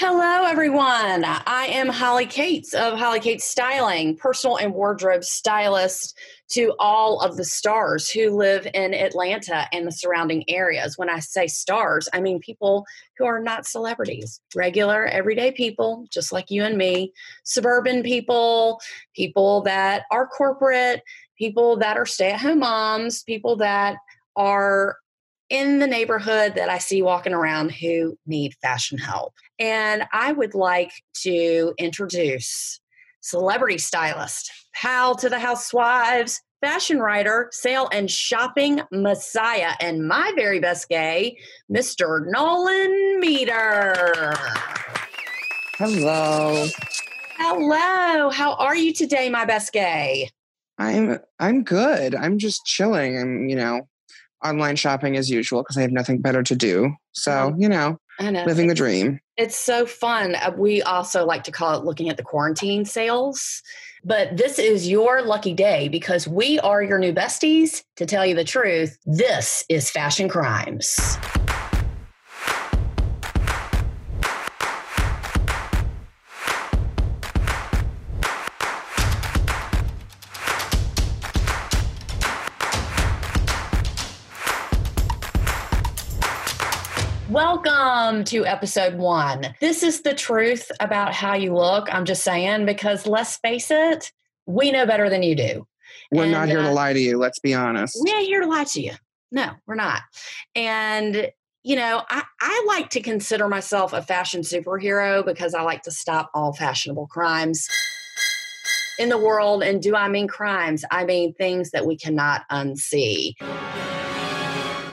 Hello, everyone. I am Holly Cates of Holly Cates Styling, personal and wardrobe stylist to all of the stars who live in Atlanta and the surrounding areas. When I say stars, I mean people who are not celebrities, regular, everyday people, just like you and me, suburban people, people that are corporate, people that are stay at home moms, people that are in the neighborhood that I see walking around who need fashion help. And I would like to introduce celebrity stylist, pal to the housewives, fashion writer, sale and shopping messiah, and my very best gay, Mr. Nolan Meter. Hello. Hello. How are you today, my best gay? I'm I'm good. I'm just chilling. I'm, you know, online shopping as usual because I have nothing better to do. So, you know, know. living the dream. It's so fun. Uh, we also like to call it looking at the quarantine sales. But this is your lucky day because we are your new besties. To tell you the truth, this is Fashion Crimes. Welcome to episode one. This is the truth about how you look. I'm just saying, because let's face it, we know better than you do. We're and, not here uh, to lie to you, let's be honest. We ain't here to lie to you. No, we're not. And, you know, I, I like to consider myself a fashion superhero because I like to stop all fashionable crimes in the world. And do I mean crimes? I mean things that we cannot unsee.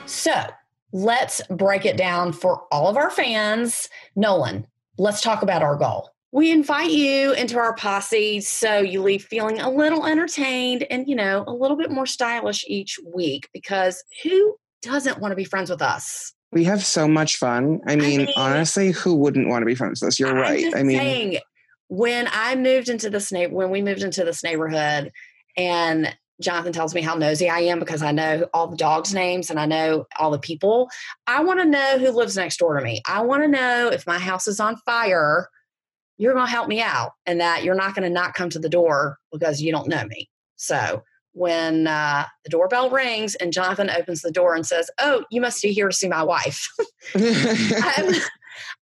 So, let's break it down for all of our fans. Nolan, let's talk about our goal. We invite you into our posse so you leave feeling a little entertained and, you know, a little bit more stylish each week because who doesn't want to be friends with us? We have so much fun. I mean, I mean honestly, who wouldn't want to be friends with us? You're I'm right. I mean, saying, when I moved into this neighbor, when we moved into this neighborhood, and Jonathan tells me how nosy I am because I know all the dogs' names and I know all the people. I want to know who lives next door to me. I want to know if my house is on fire, you're going to help me out and that you're not going to not come to the door because you don't know me. So when uh, the doorbell rings and Jonathan opens the door and says, Oh, you must be here to see my wife. I'm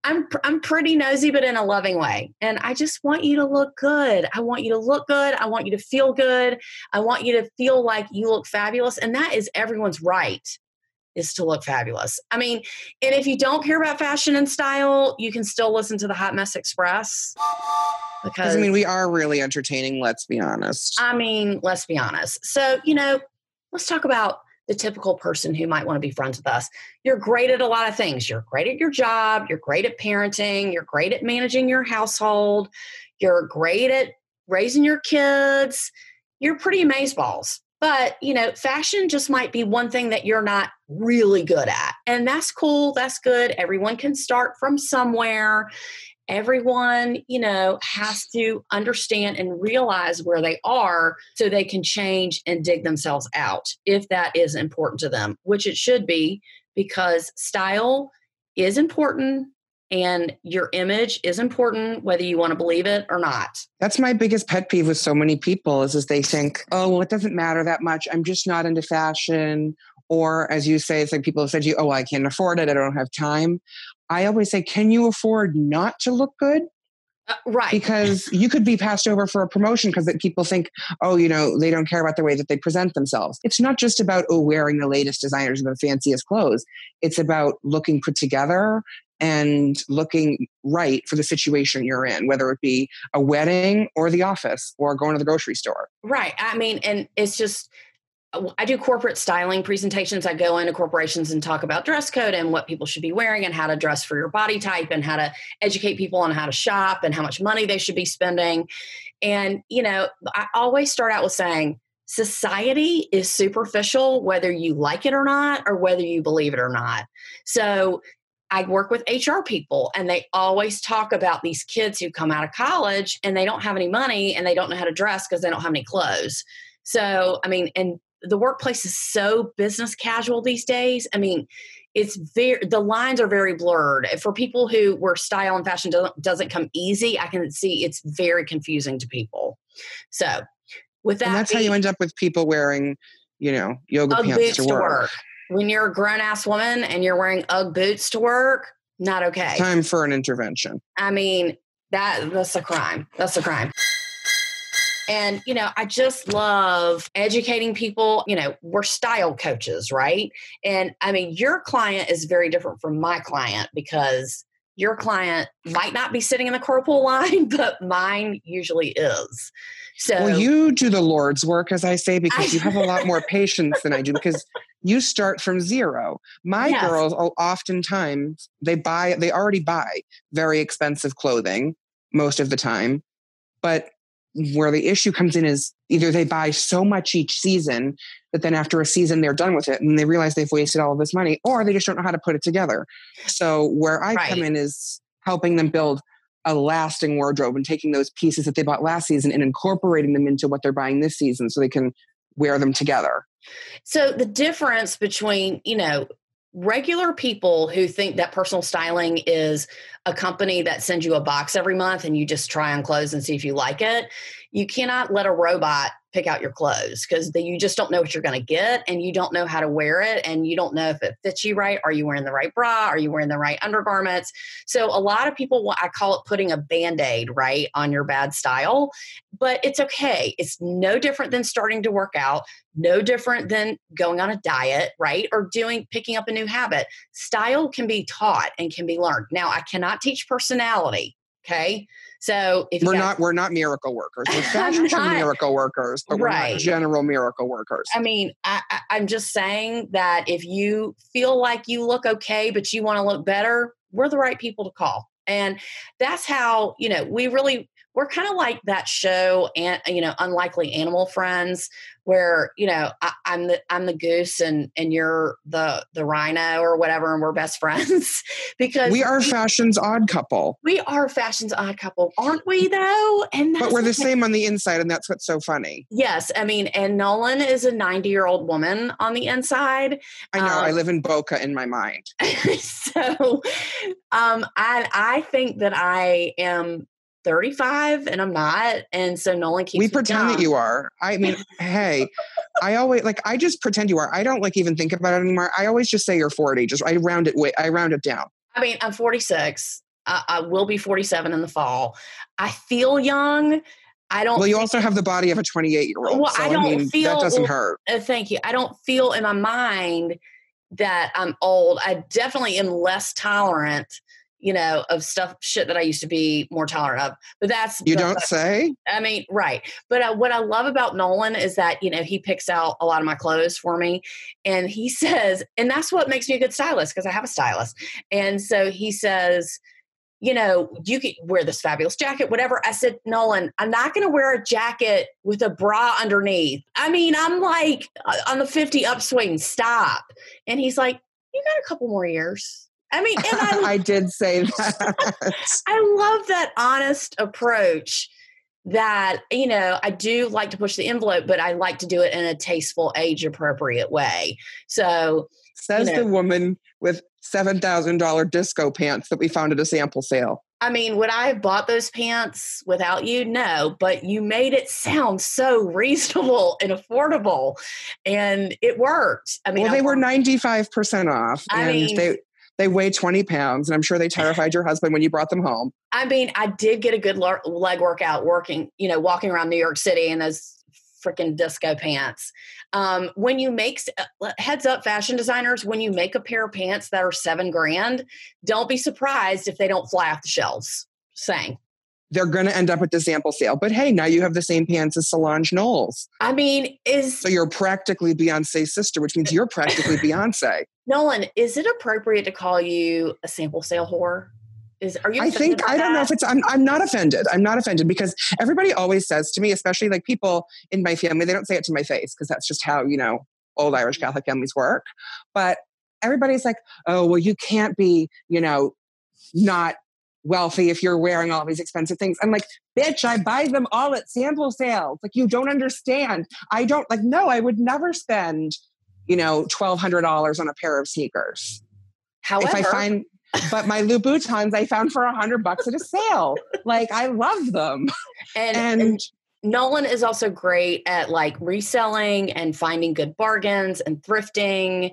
I'm I'm pretty nosy, but in a loving way. And I just want you to look good. I want you to look good. I want you to feel good. I want you to feel like you look fabulous. And that is everyone's right is to look fabulous. I mean, and if you don't care about fashion and style, you can still listen to the Hot Mess Express. Because I mean, we are really entertaining, let's be honest. I mean, let's be honest. So, you know, let's talk about the typical person who might want to be friends with us. You're great at a lot of things. You're great at your job. You're great at parenting. You're great at managing your household. You're great at raising your kids. You're pretty amazeballs. But, you know, fashion just might be one thing that you're not really good at. And that's cool. That's good. Everyone can start from somewhere everyone, you know, has to understand and realize where they are so they can change and dig themselves out if that is important to them, which it should be because style is important and your image is important whether you want to believe it or not. That's my biggest pet peeve with so many people is, is they think oh well it doesn't matter that much. I'm just not into fashion. Or as you say it's like people have said to you oh i can't afford it. I don't have time I always say, can you afford not to look good? Uh, right. Because you could be passed over for a promotion because people think, oh, you know, they don't care about the way that they present themselves. It's not just about, oh, wearing the latest designers and the fanciest clothes. It's about looking put together and looking right for the situation you're in, whether it be a wedding or the office or going to the grocery store. Right. I mean, and it's just, I do corporate styling presentations. I go into corporations and talk about dress code and what people should be wearing and how to dress for your body type and how to educate people on how to shop and how much money they should be spending. And, you know, I always start out with saying, society is superficial, whether you like it or not, or whether you believe it or not. So I work with HR people and they always talk about these kids who come out of college and they don't have any money and they don't know how to dress because they don't have any clothes. So, I mean, and the workplace is so business casual these days. I mean, it's very the lines are very blurred for people who where style and fashion doesn't, doesn't come easy i can see it's very confusing to people so with that and that's being, how you end up with people wearing you know yoga pants to work. to work. when you're a grown-ass woman and you're wearing ugg boots to work not okay time for an intervention i mean that that's a crime that's a crime and, you know, I just love educating people. You know, we're style coaches, right? And I mean, your client is very different from my client because your client might not be sitting in the carpool line, but mine usually is. So, well, you do the Lord's work, as I say, because you have a lot more patience than I do. Because you start from zero. My yes. girls, oftentimes, they buy, they already buy very expensive clothing most of the time, but where the issue comes in is either they buy so much each season that then after a season they're done with it and they realize they've wasted all of this money or they just don't know how to put it together so where i right. come in is helping them build a lasting wardrobe and taking those pieces that they bought last season and incorporating them into what they're buying this season so they can wear them together so the difference between you know regular people who think that personal styling is a company that sends you a box every month and you just try on clothes and see if you like it, you cannot let a robot pick out your clothes because you just don't know what you're going to get and you don't know how to wear it and you don't know if it fits you right. Are you wearing the right bra? Are you wearing the right undergarments? So a lot of people, I call it putting a band aid right on your bad style, but it's okay. It's no different than starting to work out, no different than going on a diet, right? Or doing, picking up a new habit. Style can be taught and can be learned. Now, I cannot teach personality. Okay. So if we're not we're not miracle workers. We're fashion miracle workers, but we're not general miracle workers. I mean, I, I'm just saying that if you feel like you look okay, but you want to look better, we're the right people to call. And that's how, you know, we really we're kind of like that show and you know unlikely animal friends where you know I, am the i'm the goose and and you're the the rhino or whatever and we're best friends because we are fashion's odd couple. We are fashion's odd couple aren't we though? And but we're the same on the inside and that's what's so funny. Yes i mean and nolan is a 90 year old woman on the inside i know um, i live in boca in my mind. So um i i think that i am 35 and I'm not. And so Nolan keeps We pretend that you are. I mean, hey, I always like I just pretend you are. I don't like even think about it anymore. I always just say you're 40. Just I round it I round it down. I mean, I'm 46. I, I will be 47 in the fall. I feel young. I don't. Well, you also have the body of a 28 year old. Well, so, I don't I mean, feel that doesn't hurt. Uh, thank you. I don't feel in my mind that I'm old. I definitely am less tolerant you know, of stuff, shit that I used to be more tolerant of. But that's you don't say. I mean, right. But uh, what I love about Nolan is that you know he picks out a lot of my clothes for me, and he says, and that's what makes me a good stylist because I have a stylist. And so he says. You know, you could wear this fabulous jacket, whatever. I said, Nolan, I'm not going to wear a jacket with a bra underneath. I mean, I'm like uh, on the 50 upswing, stop. And he's like, You got a couple more years I mean, and I, I did say that. I love that honest approach that, you know, I do like to push the envelope, but I like to do it in a tasteful, age appropriate way. So, says you know, the woman with $7,000 disco pants that we found at a sample sale. I mean, would I have bought those pants without you? No, but you made it sound so reasonable and affordable, and it worked. I mean, well, they were ninety five percent off, I and mean, they they weigh 20 pounds, and I'm sure they terrified your husband when you brought them home. I mean, I did get a good leg workout working, you know, walking around New York City in those freaking disco pants. Um, when you make uh, heads up, fashion designers, when you make a pair of pants that are seven grand, don't be surprised if they don't fly off the shelves. Saying they're going to end up at the sample sale. But hey, now you have the same pants as Solange Knowles. I mean, is so you're practically Beyonce's sister, which means you're practically Beyonce. Nolan, is it appropriate to call you a sample sale whore? Is are you? I think I don't know if it's. I'm. I'm not offended. I'm not offended because everybody always says to me, especially like people in my family, they don't say it to my face because that's just how you know old Irish Catholic families work. But everybody's like, oh well, you can't be, you know, not wealthy if you're wearing all these expensive things. I'm like, bitch, I buy them all at sample sales. Like, you don't understand. I don't like, no, I would never spend, you know, $1,200 on a pair of sneakers. However, if I find but my Louboutins I found for a hundred bucks at a sale. Like I love them. and, and, and Nolan is also great at like reselling and finding good bargains and thrifting.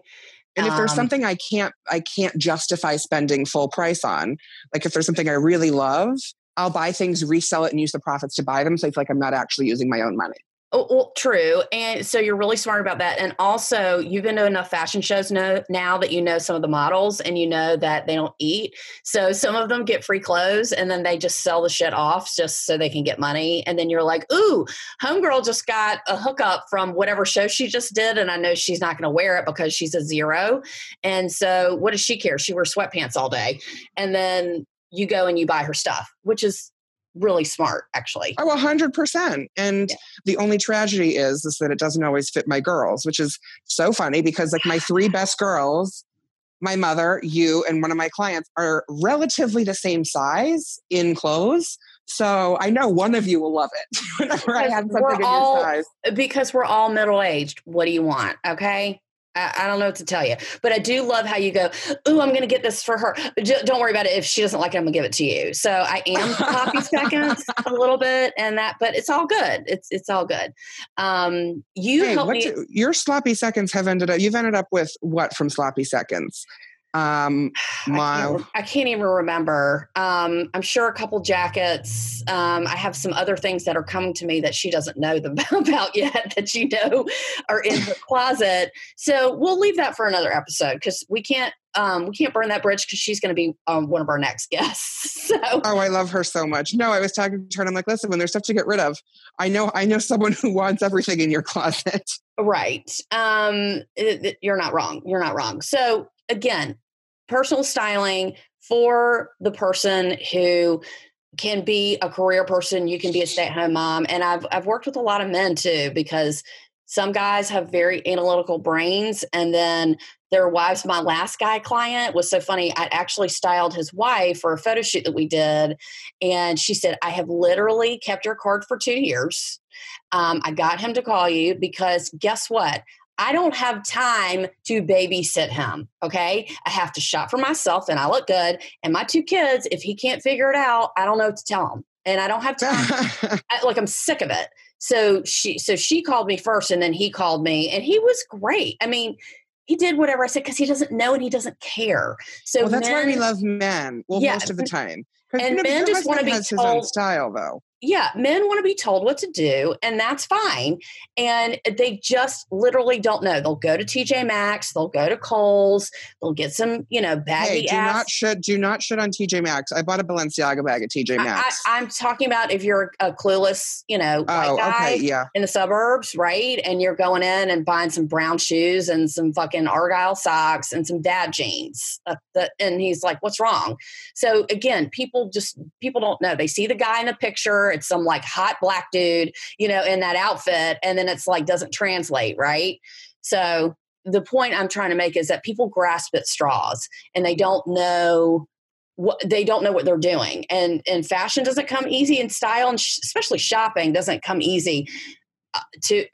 And if there's um, something I can't I can't justify spending full price on, like if there's something I really love, I'll buy things, resell it, and use the profits to buy them. So I feel like I'm not actually using my own money. Oh, well, true. And so you're really smart about that. And also, you've been to enough fashion shows know, now that you know some of the models and you know that they don't eat. So some of them get free clothes and then they just sell the shit off just so they can get money. And then you're like, ooh, Homegirl just got a hookup from whatever show she just did. And I know she's not going to wear it because she's a zero. And so what does she care? She wears sweatpants all day. And then you go and you buy her stuff, which is really smart actually oh 100% and yeah. the only tragedy is is that it doesn't always fit my girls which is so funny because like my three best girls my mother you and one of my clients are relatively the same size in clothes so I know one of you will love it whenever I have something in all, your size. Because we're all middle aged. What do you want? Okay. I, don't know what to tell you, but I do love how you go. Oh, I'm going to get this for her. don't worry about it. If she doesn't like it, I'm going to give it to you. So I am sloppy seconds a little bit, and that, but it's all good. It's it's all good. Um, you hey, help me. Do, your sloppy seconds have ended up. You've ended up with what from sloppy seconds? Um I, can't, I can't even remember. Um i'm sure a couple jackets um i have some other things that are coming to me that she doesn't know about yet that you know are in the closet. So we'll leave that for another episode because we can't um we can't burn that bridge because she's going to be um, one of our next guests. So oh i love her so much. No i was talking to her and i'm like listen when there's stuff to get rid of i know i know someone who wants everything in your closet. Right. Um it, it, you're not wrong. You're not wrong. So again, personal styling for the person who can be a career person, you can be a stay-at-home mom. And I've I've worked with a lot of men too, because some guys have very analytical brains and then their wives my last guy client was so funny i actually styled his wife for a photo shoot that we did and she said i have literally kept your card for two years um, i got him to call you because guess what I don't have time to babysit him. Okay. I have to shop for myself and I look good. And my two kids, if he can't figure it out, I don't know what to tell him. And I don't have time. I, like I'm sick of it. So she so she called me first and then he called me and he was great. I mean, he did whatever I said because he doesn't know and he doesn't care. So well, that's men, why we love men. Well, yeah, most of the time. And you know, men just want to be told, his own style, though yeah, men want to be told what to do, and that's fine. And they just literally don't know. They'll go to TJ Maxx, they'll go to Kohl's, they'll get some, you know, baggy. Hey, do ass. not shit. Do not shit on TJ Maxx. I bought a Balenciaga bag at TJ Maxx. I, am talking about if you're a clueless, you know, oh, guy okay, yeah. in the suburbs, right? And you're going in and buying some brown shoes and some fucking argyle socks and some dad jeans. Uh, the, and he's like, "What's wrong?" So again, people just people don't know. They see the guy in the picture it's some like hot black dude, you know, in that outfit, and then it's like doesn't translate, right? So the point I'm trying to make is that people grasp at straws and they don't know what they don't know what they're doing and and fashion doesn't come easy and style and sh- especially shopping doesn't come easy uh, to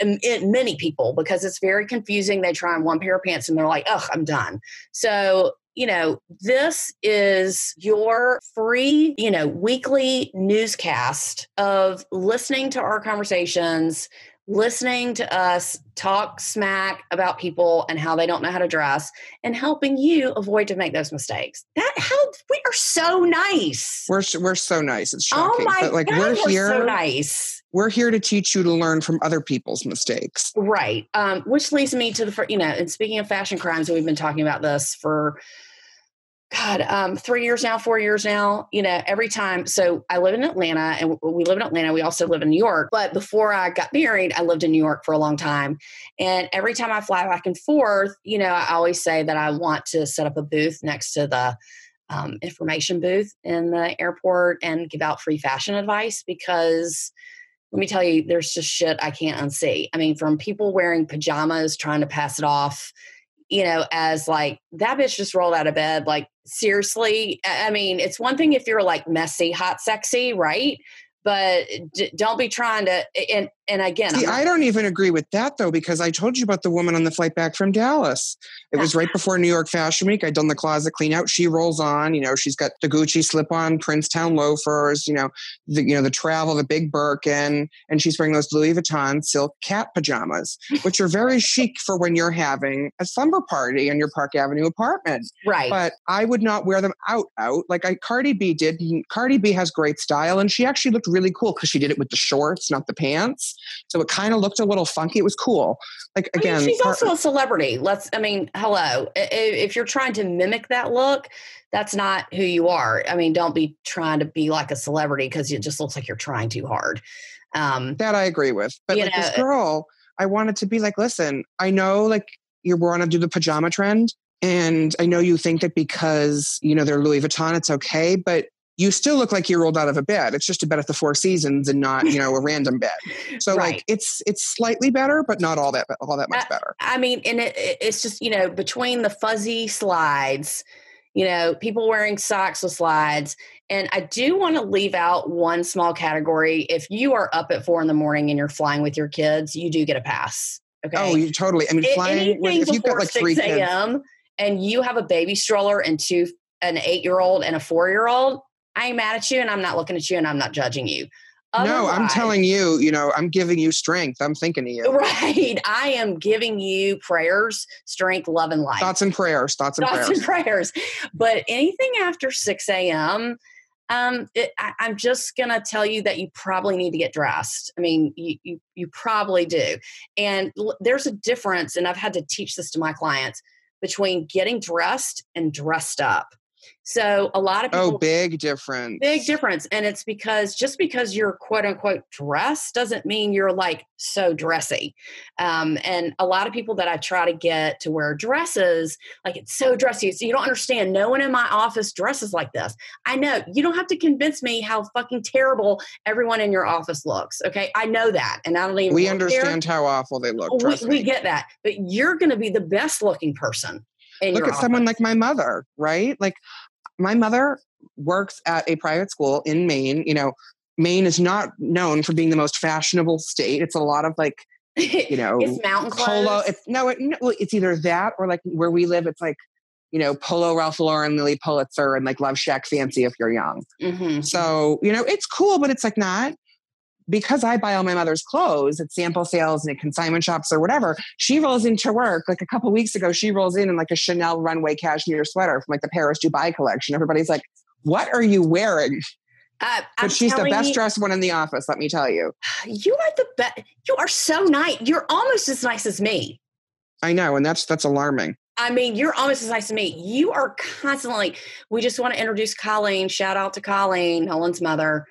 many people because it's very confusing they try on one pair of pants and they're like ugh i'm done so you know, this is your free, you know, weekly newscast of listening to our conversations, listening to us talk smack about people and how they don't know how to dress and helping you avoid to make those mistakes. That how we are so nice. We're we're so nice. It's oh shocking. Oh my but like God, we're here we're so nice. We're here to teach you to learn from other people's mistakes. Right. Um, which leads me to the you know, and speaking of fashion crimes, we've been talking about this for God, um, three years now, four years now, you know, every time. So I live in Atlanta and we live in Atlanta. We also live in New York. But before I got married, I lived in New York for a long time. And every time I fly back and forth, you know, I always say that I want to set up a booth next to the um, information booth in the airport and give out free fashion advice because let me tell you, there's just shit I can't unsee. I mean, from people wearing pajamas trying to pass it off you know, as like that bitch just rolled out of bed. Like, seriously, I mean, it's one thing if you're like messy, hot, sexy, right? But d- don't be trying to. And and again, See, not, I don't even agree with that though, because I told you about the woman on the flight back from Dallas. It was right before New York Fashion Week. I'd done the closet clean out. She rolls on, you know, she's got the Gucci slip on Princetown loafers, you know, the you know, the travel, the big Birkin, and she's wearing those Louis Vuitton silk cat pajamas, which are very chic for when you're having a slumber party in your Park Avenue apartment. right. But I would not wear them out out like I Cardi B did. Cardi B has great style, and she actually looked really cool because she did it with the shorts, not the pants. So it kind of looked a little funky. It was cool. Like I mean, again, she's Car- also a celebrity. Let's, I mean, hello. If you're trying to mimic that look, that's not who you are. I mean, don't be trying to be like a celebrity because it just looks like you're trying too hard. Um, that I agree with. But like this girl, I wanted to be like, listen, I know like you want to do the pajama trend, and I know you think that because you know they're Louis Vuitton, it's okay, but you still look like you rolled out of a bed. It's just a bed at the Four Seasons and not you know a random bed. So Right. like it's it's slightly better, but not all that all that much Uh, better. I mean, and it, it- it's just, you know, between the fuzzy slides, you know, people wearing socks with slides. And I do want to leave out one small category. If you are up at four in the morning and you're flying with your kids, you do get a pass. Okay. Oh, you totally. I mean, A- flying with, if you've got like three 6 kids. a.m. and you have a baby stroller and two, an eight year old and a four year old, I ain't mad at you and I'm not looking at you and I'm not judging you. No, I'm telling you, you know, I'm giving you strength. I'm thinking of you. Right. I am giving you prayers, strength, love, and life. Thoughts and prayers. Thoughts and prayers. Thoughts prayers. and prayers. But anything after 6 a.m., um, it, I, I'm just gonna tell you that you probably need to get dressed. I mean, you you, you probably do. And l- there's a difference, and I've had to teach this to my clients between getting dressed and dressed up. So a lot of people Oh, big difference. big difference and it's because just because you're quote unquote dressed doesn't mean you're like so dressy um, and a lot of people that i try to get to wear dresses like it's so dressy so you don't understand no one in my office dresses like this i know you don't have to convince me how fucking terrible everyone in your office looks okay i know that and i don't even We there. understand how awful they look. we, we get that but you're going to be the best looking person in Look your at someone like my mother, right? Like my mother works at a private school in Maine. You know, Maine is not known for being the most fashionable state. It's a lot of like, you know, it's mountain polo. It's no, it, no, it's either that or like where we live, it's like, you know, polo Ralph Lauren, Lilly Pulitzer, and like Love Shack Fancy if you're young. Mhm. So, you know, it's cool, but it's like not because I buy all my mother's clothes at sample sales and at consignment shops or whatever. She rolls into work like a couple weeks ago. She rolls in in like a Chanel runway cashmere sweater from like the Paris Dubai collection. Everybody's like, "What are you wearing?" Uh, But I'm she's the best you- dressed one in the office. Let me tell you. You are the best. You are so nice. You're almost as nice as me. I know, and that's that's alarming. I mean, you're almost as nice as me. You are constantly. We just want to introduce Colleen. Shout out to Colleen, Helen's mother.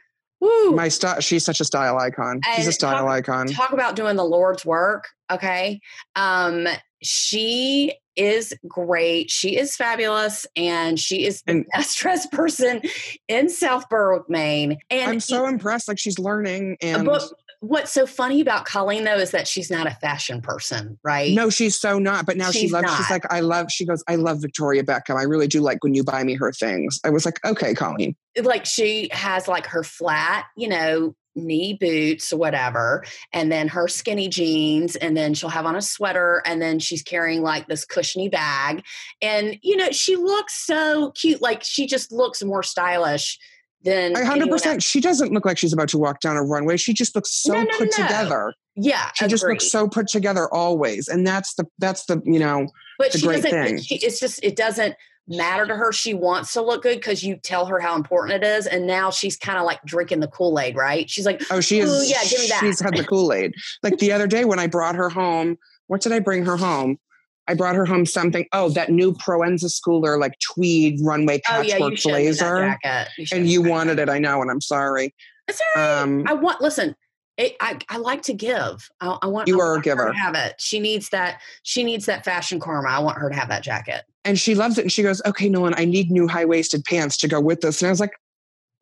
Woo! My style. She's such a style icon. She's a style talk- icon. Talk about doing the Lord's work. Okay, um, she is great. She is fabulous, and she is the And- best dressed person in South Berwick, Maine. And I'm so impressed. Like she's learning, and But what's so funny about Colleen though is that she's not a fashion person, right? No, she's so not. But now she She's loves. She's like, I love. She goes, I love Victoria Beckham. I really do like when you buy me her things. I was like, okay, Colleen. like she has like her flat, you know, knee boots or whatever, and then her skinny jeans, and then she'll have on a sweater, and then she's carrying like this cushiony bag. And you know, she looks so cute. Like she just looks more stylish than I 100% She doesn't look like she's about to walk down a runway. She just looks so No, no, put no. together. Yeah, She just looks so put together always, and that's the that's the you know but the she great doesn't thing. She, it's just it doesn't matter to her she wants to look good because you tell her how important it is and now she's kind of like drinking the kool-aid right she's like oh she is yeah, give me that. she's had the Kool Aid. Like the other day when I brought her home, what did I bring her home? I brought her home something. Oh, that new Proenza Schouler like tweed runway patchwork oh yeah patchwork you showed me that blazer, jacket showed and you wanted it. I know, and I'm sorry. It's all right. Um, I want listen. It, I I like to give. I, I want. You I are a want her giver. to have it. She needs that. She needs that fashion karma. I want her to have that jacket. and she loves it. And she goes, "Okay, Nolan, I need new high waisted pants to go with this." And I was like,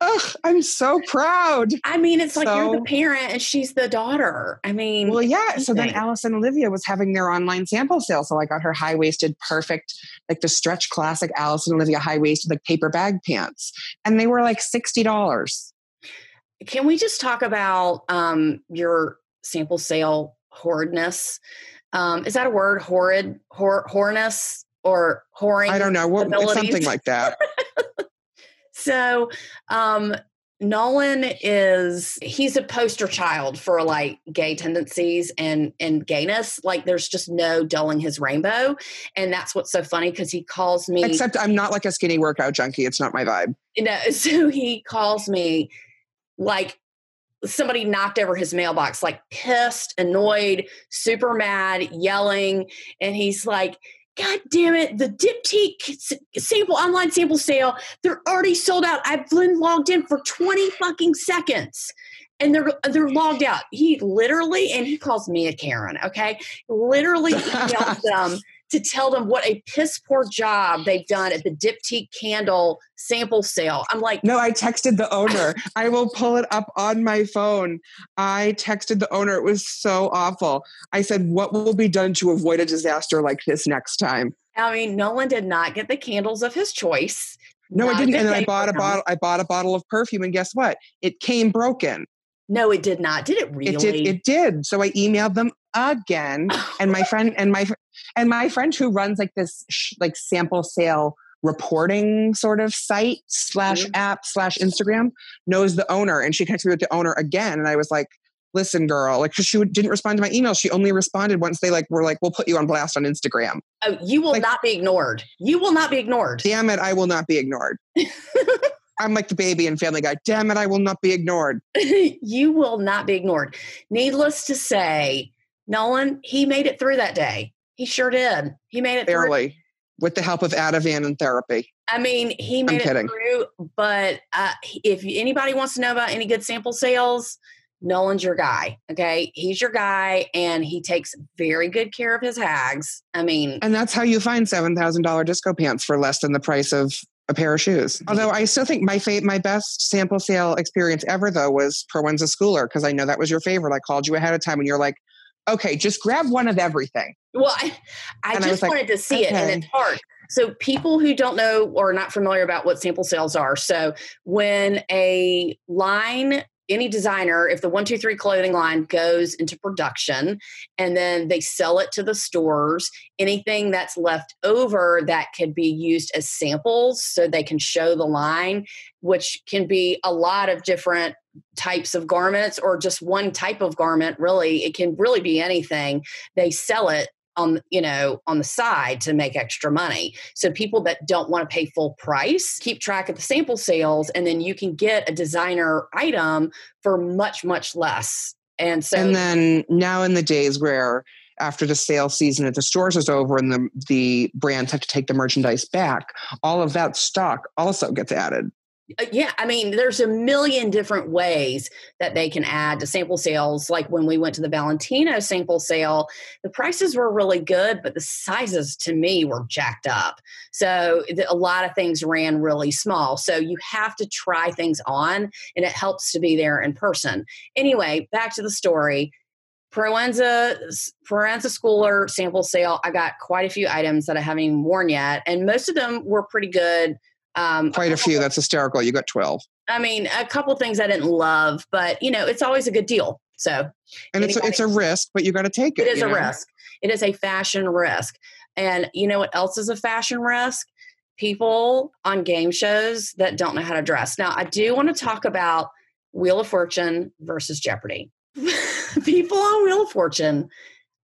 "Ugh, I'm so proud." I mean, it's like you're the parent and she's the daughter. I mean, Well, yeah. So then. Alice and Olivia was having their online sample sale. So I got her high waisted, perfect, like the stretch classic Alice and Olivia high waisted, like paper bag pants. And they were like $60. can we just talk about um your sample sale horridness. Um, is that a word? Horrid, hor- horness, or whoring? I don't know. What, something like that. so, um, Nolan is he's a poster child for like gay tendencies and and gayness. Like there's just no dulling his rainbow, and that's what's so funny because he calls me. Except I'm not like a skinny workout junkie. It's not my vibe. You know, so he calls me like somebody knocked over his mailbox, like pissed, annoyed, super mad, yelling, and he's like God damn it, the Diptyque sample online sample sale, they're already sold out. I've been logged in for 20 fucking seconds and they're they're logged out. He literally, and he calls me a Karen, okay? Literally emails them to tell them what a piss poor job they've done at the Diptyque candle sample sale. I'm like, no, I texted the owner. I will pull it up on my phone. I texted the owner. It was so awful. I said, what will be done to avoid a disaster like this next time? I mean, Nolan did not get the candles of his choice. No, I didn't. And then I bought a bottle. I bought a bottle of perfume, and guess what? It came broken. No, it did not. Did it really? It did. It did. So I emailed them again, and my friend and my and my friend who runs like this sh- like sample sale reporting sort of site slash mm-hmm. app slash Instagram knows the owner, and she connected me with the owner again, and I was like. Listen, girl, like, cause she didn't respond to my email. She only responded once they like were like, "We'll put you on blast on Instagram." Oh, you will like, not be ignored. You will not be ignored. Damn it, I will not be ignored. I'm like the baby in Family Guy. Damn it, I will not be ignored. you will not be ignored. Needless to say, Nolan, he made it through that day. He sure did. He made it barely through. with the help of Ativan and therapy. I mean, he made I'm it kidding. through. But uh, if anybody wants to know about any good sample sales, Nolan's your guy. Okay. He's your guy and he takes very good care of his hags. I mean, and that's how you find $7,000 disco pants for less than the price of a pair of shoes. Although I still think my fa- my best sample sale experience ever though was Proenza Schouler because I know that was your favorite. I called you ahead of time and you're like, okay, just grab one of everything. Well, I, I just I wanted like, to see okay. it and it's hard. So people who don't know or are not familiar about what sample sales are. So when a line any designer, if the one, two, three clothing line goes into production and then they sell it to the stores, anything that's left over that could be used as samples so they can show the line, which can be a lot of different types of garments or just one type of garment, really. It can really be anything. They sell it on you know on the side to make extra money so people that don't want to pay full price keep track of the sample sales and then you can get a designer item for much much less and so and then now in the days where after the sale season at the stores is over and the the brands have to take the merchandise back all of that stock also gets added Uh, yeah, I mean, there's a million different ways that they can add to sample sales. Like when we went to the Valentino sample sale, the prices were really good, but the sizes to me were jacked up. So a lot of things ran really small. So you have to try things on, and it helps to be there in person. Anyway, back to the story. Proenza Proenza Schouler sample sale. I got quite a few items that I haven't even worn yet, and most of them were pretty good um, Quite a, a few. That's hysterical. You got 12. I mean, a couple things I didn't love, but you know, it's always a good deal. So, and it's a, it's a risk, but you got to take it. It is a know? risk. It is a fashion risk. And you know what else is a fashion risk? People on game shows that don't know how to dress. Now, I do want to talk about Wheel of Fortune versus Jeopardy. People on Wheel of Fortune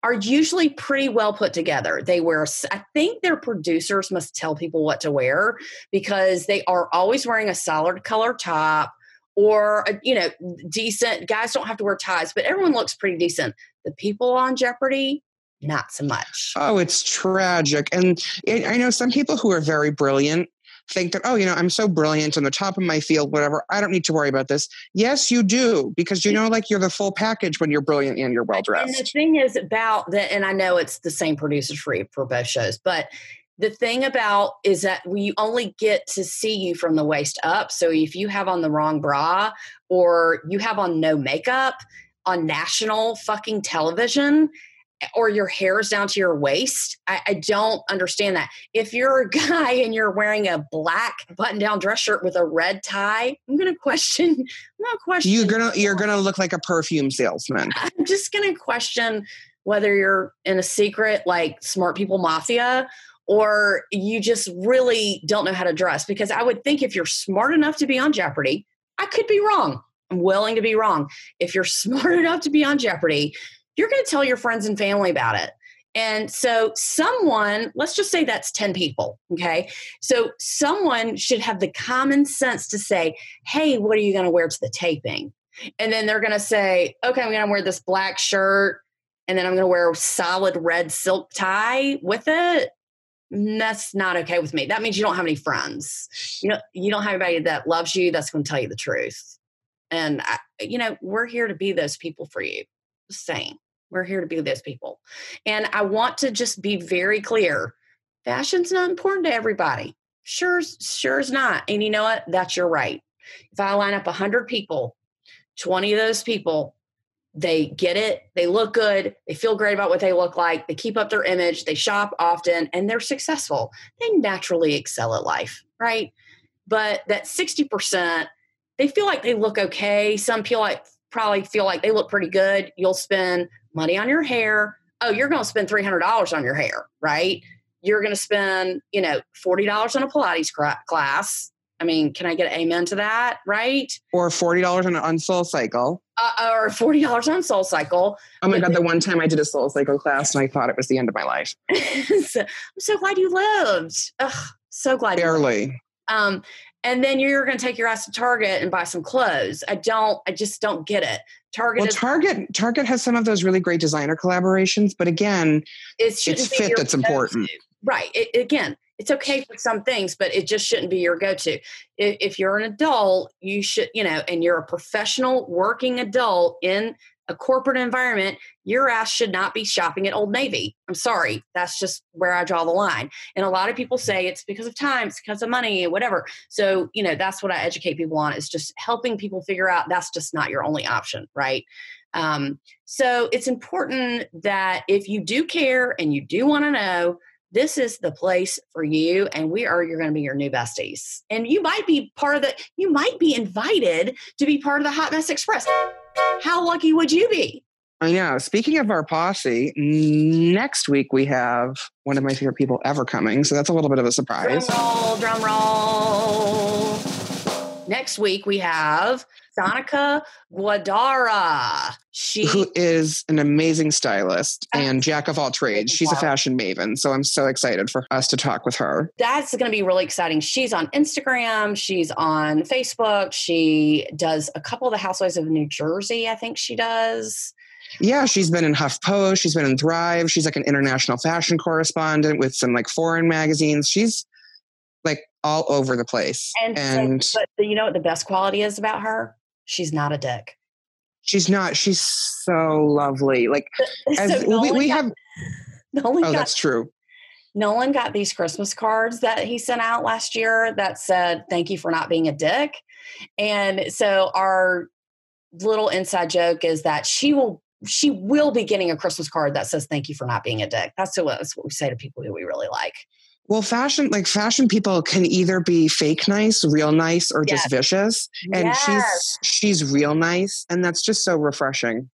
are usually pretty well put together. They wear, I think their producers must tell people what to wear because they are always wearing a solid color top or, a, you know, decent. Guys don't have to wear ties, but everyone looks pretty decent. The people on Jeopardy, not so much. Oh, it's tragic. And I know some people who are very brilliant think that, oh, you know, I'm so brilliant on the top of my field, whatever. I don't need to worry about this. Yes, you do, because you know, like you're the full package when you're brilliant and you're well dressed. And the thing is about that, and I know it's the same producers for for both shows, but the thing about is that we only get to see you from the waist up. So if you have on the wrong bra or you have on no makeup on national fucking television, or your hair is down to your waist. I, I, don't understand that. If you're a guy and you're wearing a black button-down dress shirt with a red tie, I'm gonna question. I'm gonna question. You're gonna you're gonna look like a perfume salesman. I'm just gonna question whether you're in a secret like smart people mafia or you just really don't know how to dress. Because I would think if you're smart enough to be on Jeopardy, I could be wrong. I'm willing to be wrong. If you're smart enough to be on Jeopardy, you're going to tell your friends and family about it. And so, someone, let's just say that's 10 people, okay? So, someone should have the common sense to say, hey, what are you going to wear to the taping? And then they're going to say, okay, I'm going to wear this black shirt and then I'm going to wear a solid red silk tie with it. That's not okay with me. That means you don't have any friends. You know, you don't have anybody that loves you that's going to tell you the truth. And I, you know, we're here to be those people for you. Saying. We're here to be those people. And I want to just be very clear fashion's not important to everybody. Sure, sure is not. And you know what? That's your right. If I line up 100 people, 20 of those people, they get it, they look good, they feel great about what they look like, they keep up their image, they shop often, and they're successful. They naturally excel at life, right? But that 60%, they feel like they look okay. Some feel like probably feel like they look pretty good. You'll spend money on your hair. Oh, you're going to spend $300 on your hair, right? You're going to spend, you know, $40 on a Pilates class. I mean, can I get an amen to that, right? Or $40 on, on Soul Cycle. Uh, or $40 on Soul Cycle. Oh my God, the one time I did a Soul Cycle class and I thought it was the end of my life. so, I'm so glad you lived. Ugh, so glad. Barely. Um, and then you're going to take your ass to Target and buy some clothes. I don't, I just don't get it. Target. Well, is, Target, Target has some of those really great designer collaborations, but again, it it's fit that's important. Right. It, again, it's okay for some things, but it just shouldn't be your go-to. If, if you're an adult, you should, you know, and you're a professional working adult in a corporate environment, your ass should not be shopping at Old Navy. I'm sorry. That's just where I draw the line. And a lot of people say it's because of time, it's because of money, whatever. So, you know, that's what I educate people on is just helping people figure out that's just not your only option, right? Um, so it's important that if you do care and you do want to know, this is the place for you and we are you're going to be your new besties and you might be part of the you might be invited to be part of the hot mess express how lucky would you be? I know. Speaking of our posse, next week we have one of my favorite people ever coming. So that's a little bit of a surprise. Drum roll, drum roll. Next week we have Sonica Guadara. She who is an amazing stylist and jack of all trades. She's a fashion maven. So I'm so excited for us to talk with her. That's going to be really exciting. She's on Instagram, she's on Facebook. She does a couple of the Housewives of New Jersey, I think she does. Yeah, she's been in HuffPost, she's been in Thrive, she's like an international fashion correspondent with some like foreign magazines. She's like all over the place. And, and but you know what the best quality is about her? She's not a dick. She's not. She's so lovely. Like uh, as so we, we got, have. Nolan oh, got, that's true. Nolan got these Christmas cards that he sent out last year that said "Thank you for not being a dick," and so our little inside joke is that she will she will be getting a Christmas card that says "Thank you for not being a dick." That's what, that's what we say to people who we really like. Well, fashion, like fashion people can either be fake nice, real nice, or yes. just vicious. And yes. she's she's real nice. And that's just so refreshing.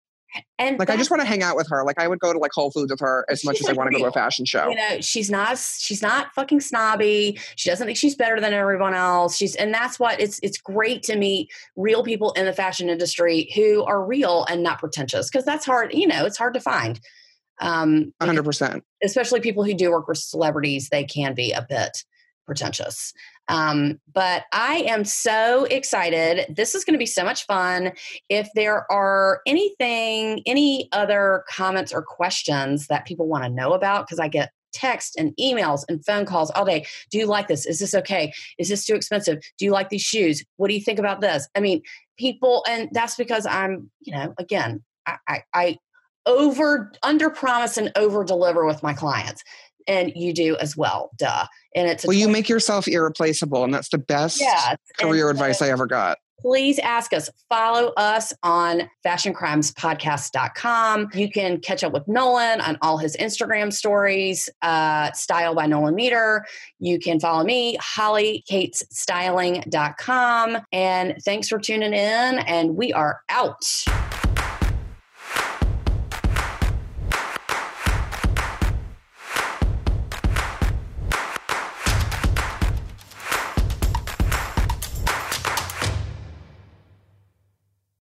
And like I just want to hang out with her. Like I would go to like Whole Foods with her as much as I want to go to a fashion show. You know, she's not she's not fucking snobby. She doesn't think she's better than everyone else. She's and that's what it's it's great to meet real people in the fashion industry who are real and not pretentious because that's hard, you know, it's hard to find. Um, 100%. Especially people who do work with celebrities, they can be a bit pretentious. Um, but I am so excited. This is going to be so much fun. If there are anything, any other comments or questions that people want to know about, because I get text and emails and phone calls all day. Do you like this? Is this okay? Is this too expensive? Do you like these shoes? What do you think about this? I mean, people, and that's because I'm, you know, again, I, I, I over under promise and over deliver with my clients and you do as well duh and it's well 20- you make yourself irreplaceable and that's the best yeah, career advice i ever got please ask us. Follow us on fashioncrimespodcast.com. You can catch up with Nolan on all his Instagram stories, uh, Style by Nolan Meter. You can follow me, hollykatesstyling.com. And thanks for tuning in, and we are out.